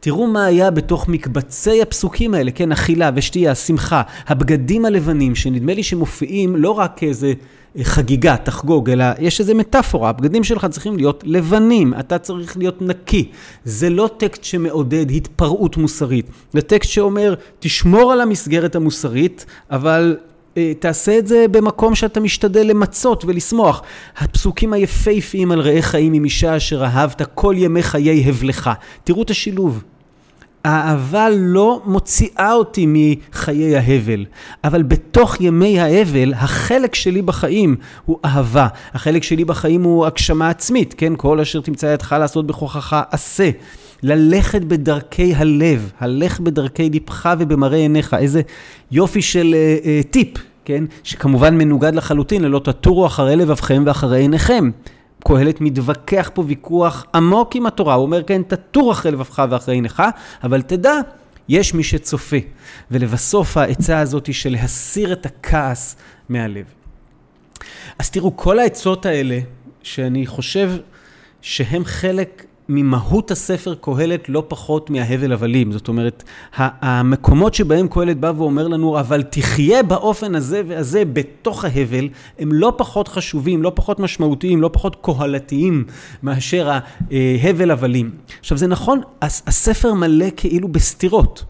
תראו מה היה בתוך מקבצי הפסוקים האלה, כן, אכילה ושתייה, שמחה, הבגדים הלבנים, שנדמה לי שמופיעים לא רק כאיזה חגיגה, תחגוג, אלא יש איזה מטאפורה, הבגדים שלך צריכים להיות לבנים, אתה צריך להיות נקי. זה לא טקסט שמעודד התפרעות מוסרית, זה טקסט שאומר, תשמור על המסגרת המוסרית, אבל אה, תעשה את זה במקום שאתה משתדל למצות ולשמוח. הפסוקים היפהפיים על רעי חיים עם אישה אשר אהבת כל ימי חיי הבלך. תראו את השילוב. האהבה לא מוציאה אותי מחיי ההבל, אבל בתוך ימי ההבל, החלק שלי בחיים הוא אהבה. החלק שלי בחיים הוא הגשמה עצמית, כן? כל אשר תמצא ידך לעשות בכוחך, עשה. ללכת בדרכי הלב, הלך בדרכי ליבך ובמראה עיניך. איזה יופי של uh, uh, טיפ, כן? שכמובן מנוגד לחלוטין, ללא תטורו אחרי לבבכם ואחרי עיניכם. קהלת מתווכח פה ויכוח עמוק עם התורה, הוא אומר כן, תטור אחרי לבבך ואחרי עיניך, אבל תדע, יש מי שצופה. ולבסוף העצה הזאת היא של להסיר את הכעס מהלב. אז תראו, כל העצות האלה, שאני חושב שהם חלק ממהות הספר קהלת לא פחות מההבל הבלים. זאת אומרת, המקומות שבהם קהלת בא ואומר לנו, אבל תחיה באופן הזה והזה בתוך ההבל, הם לא פחות חשובים, לא פחות משמעותיים, לא פחות קהלתיים מאשר ההבל הבלים. עכשיו זה נכון, הספר מלא כאילו בסתירות.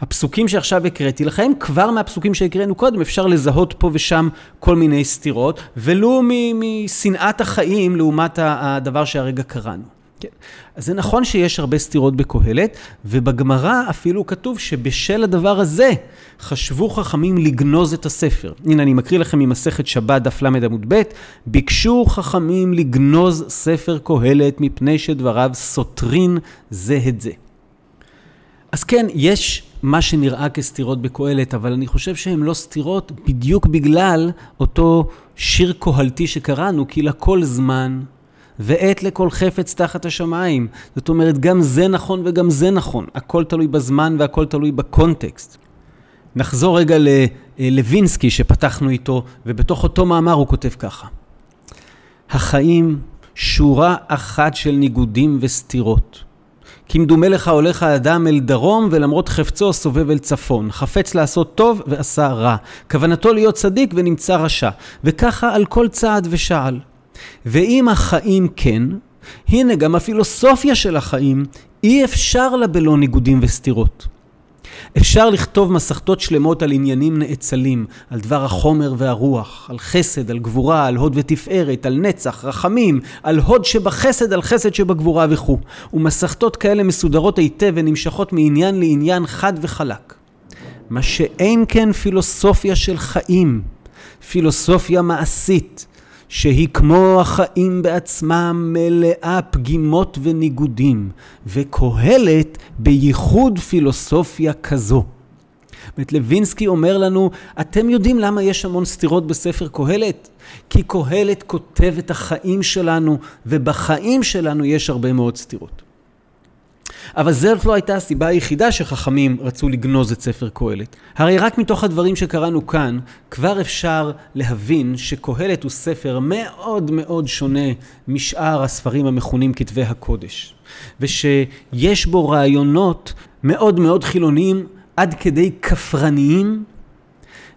הפסוקים שעכשיו הקראתי לכם, כבר מהפסוקים שהקראנו קודם, אפשר לזהות פה ושם כל מיני סתירות, ולו משנאת החיים לעומת הדבר שהרגע קראנו. כן. אז זה נכון שיש הרבה סתירות בקהלת, ובגמרא אפילו כתוב שבשל הדבר הזה חשבו חכמים לגנוז את הספר. הנה, אני מקריא לכם ממסכת שבת, דף ל עמוד ב', ביקשו חכמים לגנוז ספר קהלת מפני שדבריו סותרין זה את זה. אז כן, יש מה שנראה כסתירות בקהלת, אבל אני חושב שהן לא סתירות בדיוק בגלל אותו שיר קהלתי שקראנו, כי לכל זמן ועת לכל חפץ תחת השמיים. זאת אומרת, גם זה נכון וגם זה נכון. הכל תלוי בזמן והכל תלוי בקונטקסט. נחזור רגע ללווינסקי שפתחנו איתו, ובתוך אותו מאמר הוא כותב ככה: החיים שורה אחת של ניגודים וסתירות. כמדומה לך הולך האדם אל דרום, ולמרות חפצו סובב אל צפון. חפץ לעשות טוב ועשה רע. כוונתו להיות צדיק ונמצא רשע. וככה על כל צעד ושעל. ואם החיים כן, הנה גם הפילוסופיה של החיים, אי אפשר לה בלא ניגודים וסתירות. אפשר לכתוב מסכתות שלמות על עניינים נאצלים, על דבר החומר והרוח, על חסד, על גבורה, על הוד ותפארת, על נצח, רחמים, על הוד שבחסד, על חסד שבגבורה וכו'. ומסכתות כאלה מסודרות היטב ונמשכות מעניין לעניין חד וחלק. מה שאין כן פילוסופיה של חיים, פילוסופיה מעשית, שהיא כמו החיים בעצמם מלאה פגימות וניגודים, וקהלת בייחוד פילוסופיה כזו. זאת לוינסקי אומר לנו, אתם יודעים למה יש המון סתירות בספר קהלת? כי קהלת כותב את החיים שלנו, ובחיים שלנו יש הרבה מאוד סתירות. אבל זאת לא הייתה הסיבה היחידה שחכמים רצו לגנוז את ספר קהלת. הרי רק מתוך הדברים שקראנו כאן, כבר אפשר להבין שקהלת הוא ספר מאוד מאוד שונה משאר הספרים המכונים כתבי הקודש. ושיש בו רעיונות מאוד מאוד חילוניים עד כדי כפרניים,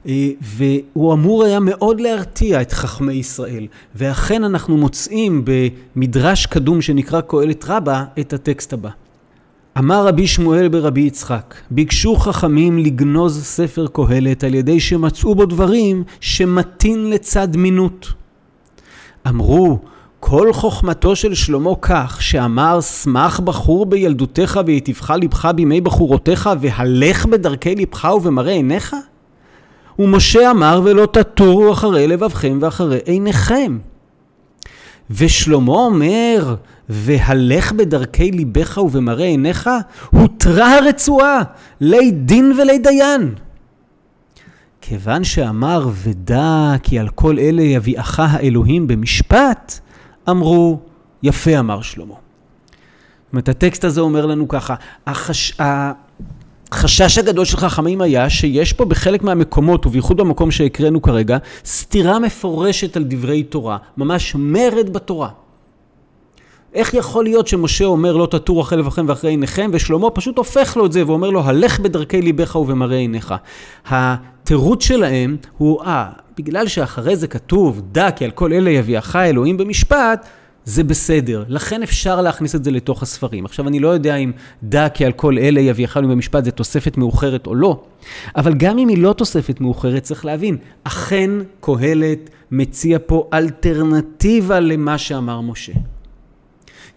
אה, והוא אמור היה מאוד להרתיע את חכמי ישראל. ואכן אנחנו מוצאים במדרש קדום שנקרא קהלת רבה את הטקסט הבא. אמר רבי שמואל ברבי יצחק, ביקשו חכמים לגנוז ספר קהלת על ידי שמצאו בו דברים שמתין לצד מינות. אמרו, כל חוכמתו של שלמה כך, שאמר, שמח בחור בילדותך ויטיבך לבך בימי בחורותיך, והלך בדרכי לבך ובמראה עיניך? ומשה אמר, ולא תטורו אחרי לבבכם ואחרי עיניכם. ושלמה אומר, והלך בדרכי ליבך ובמראה עיניך, הותרה הרצועה, לי דין ולי דיין. כיוון שאמר ודע כי על כל אלה יביאך האלוהים במשפט, אמרו, יפה אמר שלמה. זאת אומרת, הטקסט הזה אומר לנו ככה, החש... החשש הגדול של חכמים היה שיש פה בחלק מהמקומות, ובייחוד במקום שהקראנו כרגע, סתירה מפורשת על דברי תורה, ממש מרד בתורה. איך יכול להיות שמשה אומר לא תטורו אחרי לבכם ואחרי עיניכם, ושלמה פשוט הופך לו את זה ואומר לו, הלך בדרכי ליבך ובמראה עיניך. התירוץ שלהם הוא, אה, בגלל שאחרי זה כתוב, דע כי על כל אלה יביאך אלוהים במשפט, זה בסדר. לכן אפשר להכניס את זה לתוך הספרים. עכשיו, אני לא יודע אם דע כי על כל אלה יביאך אלוהים במשפט זה תוספת מאוחרת או לא, אבל גם אם היא לא תוספת מאוחרת, צריך להבין, אכן קהלת מציע פה אלטרנטיבה למה שאמר משה.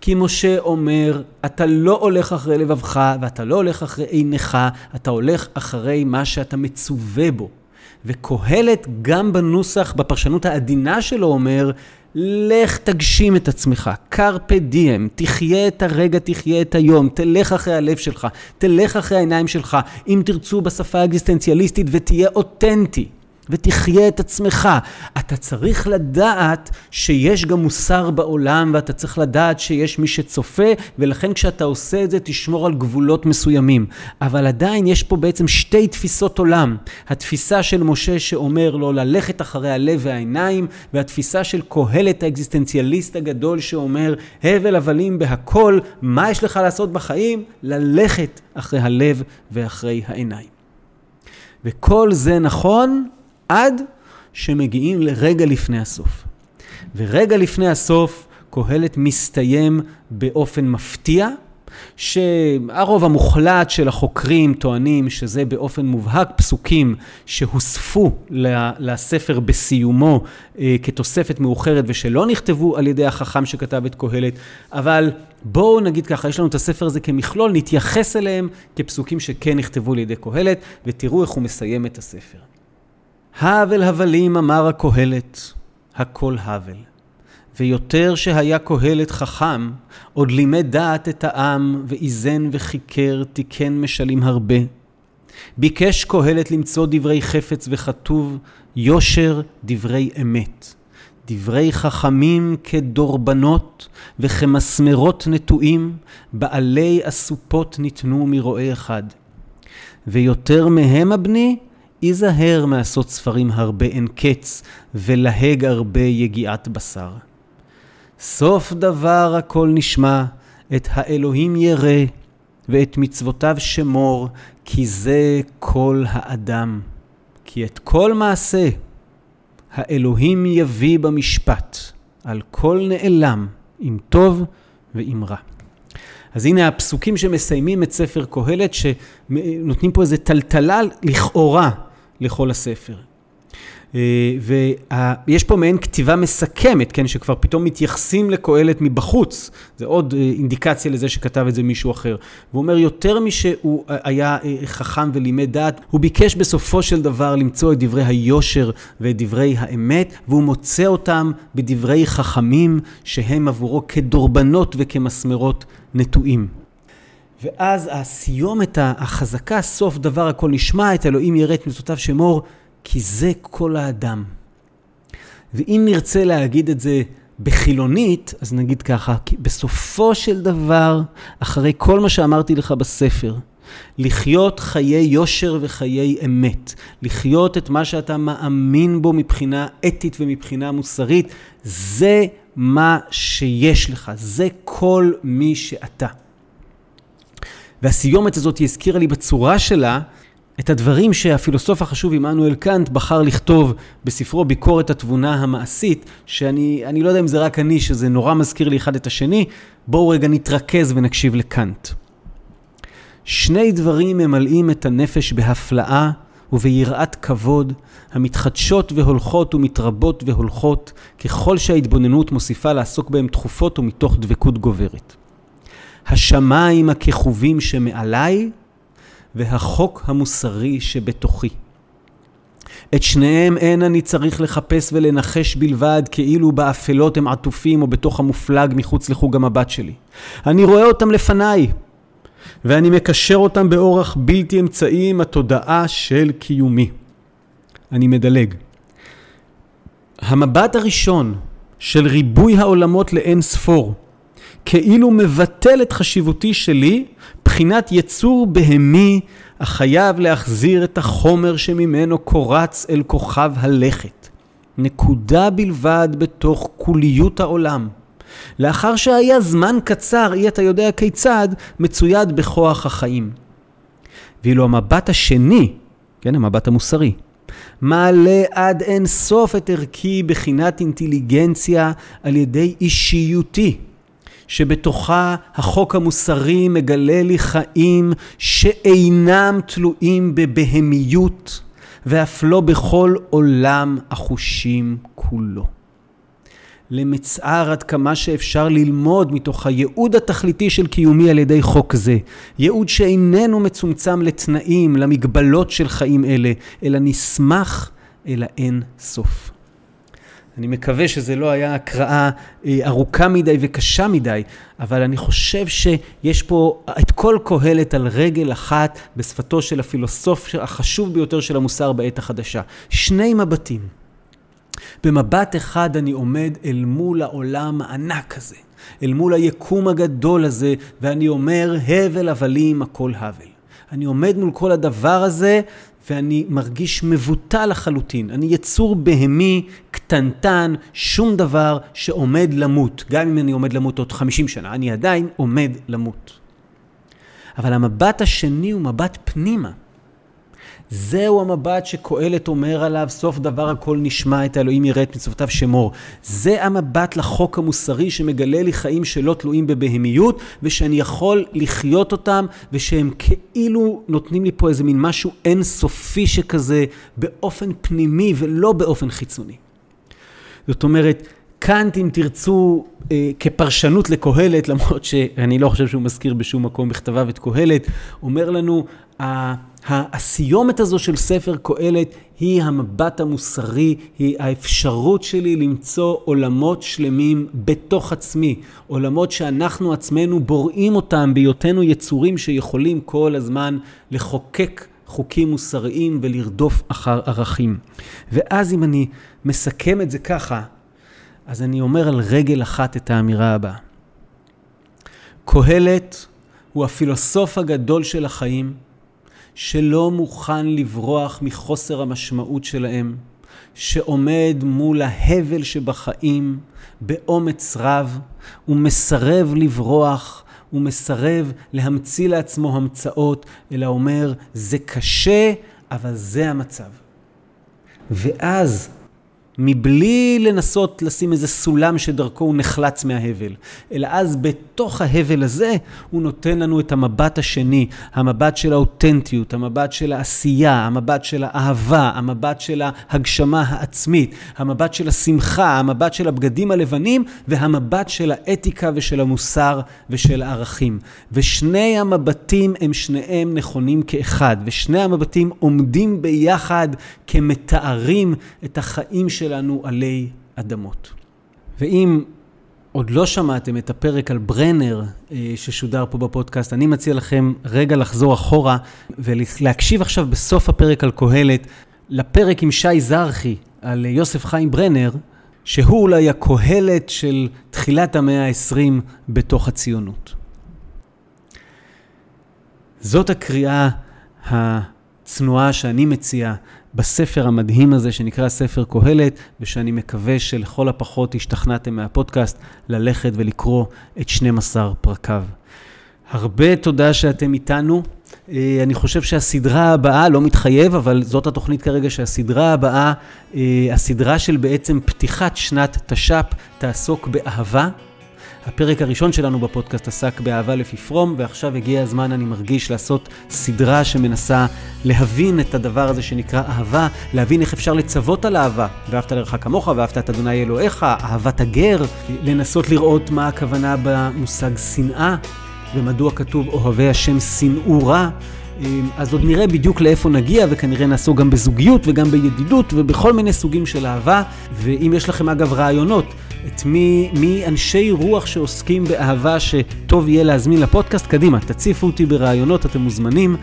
כי משה אומר, אתה לא הולך אחרי לבבך ואתה לא הולך אחרי עיניך, אתה הולך אחרי מה שאתה מצווה בו. וקהלת גם בנוסח, בפרשנות העדינה שלו אומר, לך תגשים את עצמך, קרפה דיאם, תחיה את הרגע, תחיה את היום, תלך אחרי הלב שלך, תלך אחרי העיניים שלך, אם תרצו בשפה האקזיסטנציאליסטית ותהיה אותנטי. ותחיה את עצמך. אתה צריך לדעת שיש גם מוסר בעולם, ואתה צריך לדעת שיש מי שצופה, ולכן כשאתה עושה את זה, תשמור על גבולות מסוימים. אבל עדיין יש פה בעצם שתי תפיסות עולם. התפיסה של משה שאומר לו ללכת אחרי הלב והעיניים, והתפיסה של קהלת האקזיסטנציאליסט הגדול שאומר, הבל הבלים בהכל, מה יש לך לעשות בחיים? ללכת אחרי הלב ואחרי העיניים. וכל זה נכון עד שמגיעים לרגע לפני הסוף. ורגע לפני הסוף קהלת מסתיים באופן מפתיע, שהרוב המוחלט של החוקרים טוענים שזה באופן מובהק פסוקים שהוספו לספר בסיומו אה, כתוספת מאוחרת ושלא נכתבו על ידי החכם שכתב את קהלת, אבל בואו נגיד ככה, יש לנו את הספר הזה כמכלול, נתייחס אליהם כפסוקים שכן נכתבו על ידי קהלת, ותראו איך הוא מסיים את הספר. הבל הבלים אמר הקהלת, הכל הבל. ויותר שהיה קהלת חכם, עוד לימד דעת את העם, ואיזן וחיקר, תיקן משלים הרבה. ביקש קהלת למצוא דברי חפץ וכתוב, יושר דברי אמת. דברי חכמים כדורבנות וכמסמרות נטועים, בעלי אסופות ניתנו מרועה אחד. ויותר מהם הבני, היזהר מעשות ספרים הרבה אין קץ, ולהג הרבה יגיעת בשר. סוף דבר הכל נשמע, את האלוהים ירא, ואת מצוותיו שמור, כי זה כל האדם. כי את כל מעשה האלוהים יביא במשפט, על כל נעלם, אם טוב ואם רע. אז הנה הפסוקים שמסיימים את ספר קהלת, שנותנים פה איזה טלטלה לכאורה לכל הספר. אה, ויש פה מעין כתיבה מסכמת, כן, שכבר פתאום מתייחסים לקהלת מבחוץ. זה עוד אה, אינדיקציה לזה שכתב את זה מישהו אחר. והוא אומר, יותר משהוא היה אה, חכם ולימד דעת, הוא ביקש בסופו של דבר למצוא את דברי היושר ואת דברי האמת, והוא מוצא אותם בדברי חכמים שהם עבורו כדורבנות וכמסמרות נטועים. ואז הסיומת החזקה, סוף דבר הכל נשמע, את אלוהים ירא את מצוותיו שמור, כי זה כל האדם. ואם נרצה להגיד את זה בחילונית, אז נגיד ככה, כי בסופו של דבר, אחרי כל מה שאמרתי לך בספר, לחיות חיי יושר וחיי אמת, לחיות את מה שאתה מאמין בו מבחינה אתית ומבחינה מוסרית, זה מה שיש לך, זה כל מי שאתה. והסיומת הזאת הזכירה לי בצורה שלה את הדברים שהפילוסוף החשוב עמנואל קאנט בחר לכתוב בספרו ביקורת התבונה המעשית, שאני לא יודע אם זה רק אני, שזה נורא מזכיר לי אחד את השני, בואו רגע נתרכז ונקשיב לקאנט. שני דברים ממלאים את הנפש בהפלאה וביראת כבוד, המתחדשות והולכות ומתרבות והולכות, ככל שההתבוננות מוסיפה לעסוק בהם תכופות ומתוך דבקות גוברת. השמיים הככובים שמעליי והחוק המוסרי שבתוכי. את שניהם אין אני צריך לחפש ולנחש בלבד, כאילו באפלות הם עטופים או בתוך המופלג מחוץ לחוג המבט שלי. אני רואה אותם לפניי, ואני מקשר אותם באורח בלתי אמצעי עם התודעה של קיומי. אני מדלג. המבט הראשון של ריבוי העולמות לאין ספור, כאילו מבטל את חשיבותי שלי, בחינת יצור בהמי החייב להחזיר את החומר שממנו קורץ אל כוכב הלכת. נקודה בלבד בתוך כוליות העולם. לאחר שהיה זמן קצר, אי אתה יודע כיצד, מצויד בכוח החיים. ואילו המבט השני, כן, המבט המוסרי, מעלה עד אין סוף את ערכי בחינת אינטליגנציה על ידי אישיותי, שבתוכה החוק המוסרי מגלה לי חיים שאינם תלויים בבהמיות, ואף לא בכל עולם החושים כולו. למצער עד כמה שאפשר ללמוד מתוך הייעוד התכליתי של קיומי על ידי חוק זה. ייעוד שאיננו מצומצם לתנאים, למגבלות של חיים אלה, אלא נסמך אל האין סוף. אני מקווה שזה לא היה הקראה אה, ארוכה מדי וקשה מדי, אבל אני חושב שיש פה את כל קהלת על רגל אחת בשפתו של הפילוסוף החשוב ביותר של המוסר בעת החדשה. שני מבטים. במבט אחד אני עומד אל מול העולם הענק הזה, אל מול היקום הגדול הזה, ואני אומר, הבל הבלים הכל הבל. אני עומד מול כל הדבר הזה, ואני מרגיש מבוטל לחלוטין. אני יצור בהמי, קטנטן, שום דבר שעומד למות. גם אם אני עומד למות עוד 50 שנה, אני עדיין עומד למות. אבל המבט השני הוא מבט פנימה. זהו המבט שקהלת אומר עליו, סוף דבר הכל נשמע את האלוהים יראה את מצוותיו שמור. זה המבט לחוק המוסרי שמגלה לי חיים שלא תלויים בבהמיות, ושאני יכול לחיות אותם, ושהם כאילו נותנים לי פה איזה מין משהו אינסופי שכזה, באופן פנימי ולא באופן חיצוני. זאת אומרת, קאנט, אם תרצו, אה, כפרשנות לקהלת, למרות שאני לא חושב שהוא מזכיר בשום מקום בכתביו את קהלת, אומר לנו, הסיומת הזו של ספר קהלת היא המבט המוסרי, היא האפשרות שלי למצוא עולמות שלמים בתוך עצמי, עולמות שאנחנו עצמנו בוראים אותם בהיותנו יצורים שיכולים כל הזמן לחוקק חוקים מוסריים ולרדוף אחר ערכים. ואז אם אני מסכם את זה ככה, אז אני אומר על רגל אחת את האמירה הבאה. קהלת הוא הפילוסוף הגדול של החיים, שלא מוכן לברוח מחוסר המשמעות שלהם, שעומד מול ההבל שבחיים באומץ רב, ומסרב לברוח, ומסרב להמציא לעצמו המצאות, אלא אומר, זה קשה, אבל זה המצב. ואז מבלי לנסות לשים איזה סולם שדרכו הוא נחלץ מההבל, אלא אז בתוך ההבל הזה הוא נותן לנו את המבט השני, המבט של האותנטיות, המבט של העשייה, המבט של האהבה, המבט של ההגשמה העצמית, המבט של השמחה, המבט של הבגדים הלבנים והמבט של האתיקה ושל המוסר ושל הערכים. ושני המבטים הם שניהם נכונים כאחד, ושני המבטים עומדים ביחד כמתארים את החיים של שלנו עלי אדמות. ואם עוד לא שמעתם את הפרק על ברנר אה, ששודר פה בפודקאסט, אני מציע לכם רגע לחזור אחורה ולהקשיב עכשיו בסוף הפרק על קהלת, לפרק עם שי זרחי על יוסף חיים ברנר, שהוא אולי הקהלת של תחילת המאה ה-20 בתוך הציונות. זאת הקריאה הצנועה שאני מציע בספר המדהים הזה שנקרא ספר קהלת, ושאני מקווה שלכל הפחות השתכנעתם מהפודקאסט ללכת ולקרוא את 12 פרקיו. הרבה תודה שאתם איתנו. אה, אני חושב שהסדרה הבאה, לא מתחייב, אבל זאת התוכנית כרגע, שהסדרה הבאה, אה, הסדרה של בעצם פתיחת שנת תש"פ, תעסוק באהבה. הפרק הראשון שלנו בפודקאסט עסק באהבה לפי פרום, ועכשיו הגיע הזמן, אני מרגיש, לעשות סדרה שמנסה להבין את הדבר הזה שנקרא אהבה, להבין איך אפשר לצוות על אהבה, ואהבת לרעך כמוך, ואהבת את אדוני אלוהיך, אהבת הגר, לנסות לראות מה הכוונה במושג שנאה, ומדוע כתוב אוהבי השם שנאו רע. אז עוד נראה בדיוק לאיפה נגיע, וכנראה נעסוק גם בזוגיות וגם בידידות ובכל מיני סוגים של אהבה. ואם יש לכם אגב רעיונות, את מי, מי אנשי רוח שעוסקים באהבה שטוב יהיה להזמין לפודקאסט, קדימה, תציפו אותי ברעיונות, אתם מוזמנים.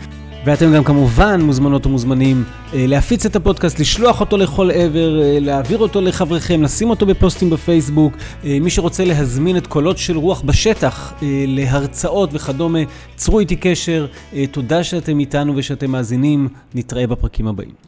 ואתם גם כמובן מוזמנות ומוזמנים אה, להפיץ את הפודקאסט, לשלוח אותו לכל עבר, אה, להעביר אותו לחבריכם, לשים אותו בפוסטים בפייסבוק. אה, מי שרוצה להזמין את קולות של רוח בשטח להרצאות וכדומה, צרו איתי קשר. תודה שאתם איתנו ושאתם מאזינים, נתראה בפרקים הבאים.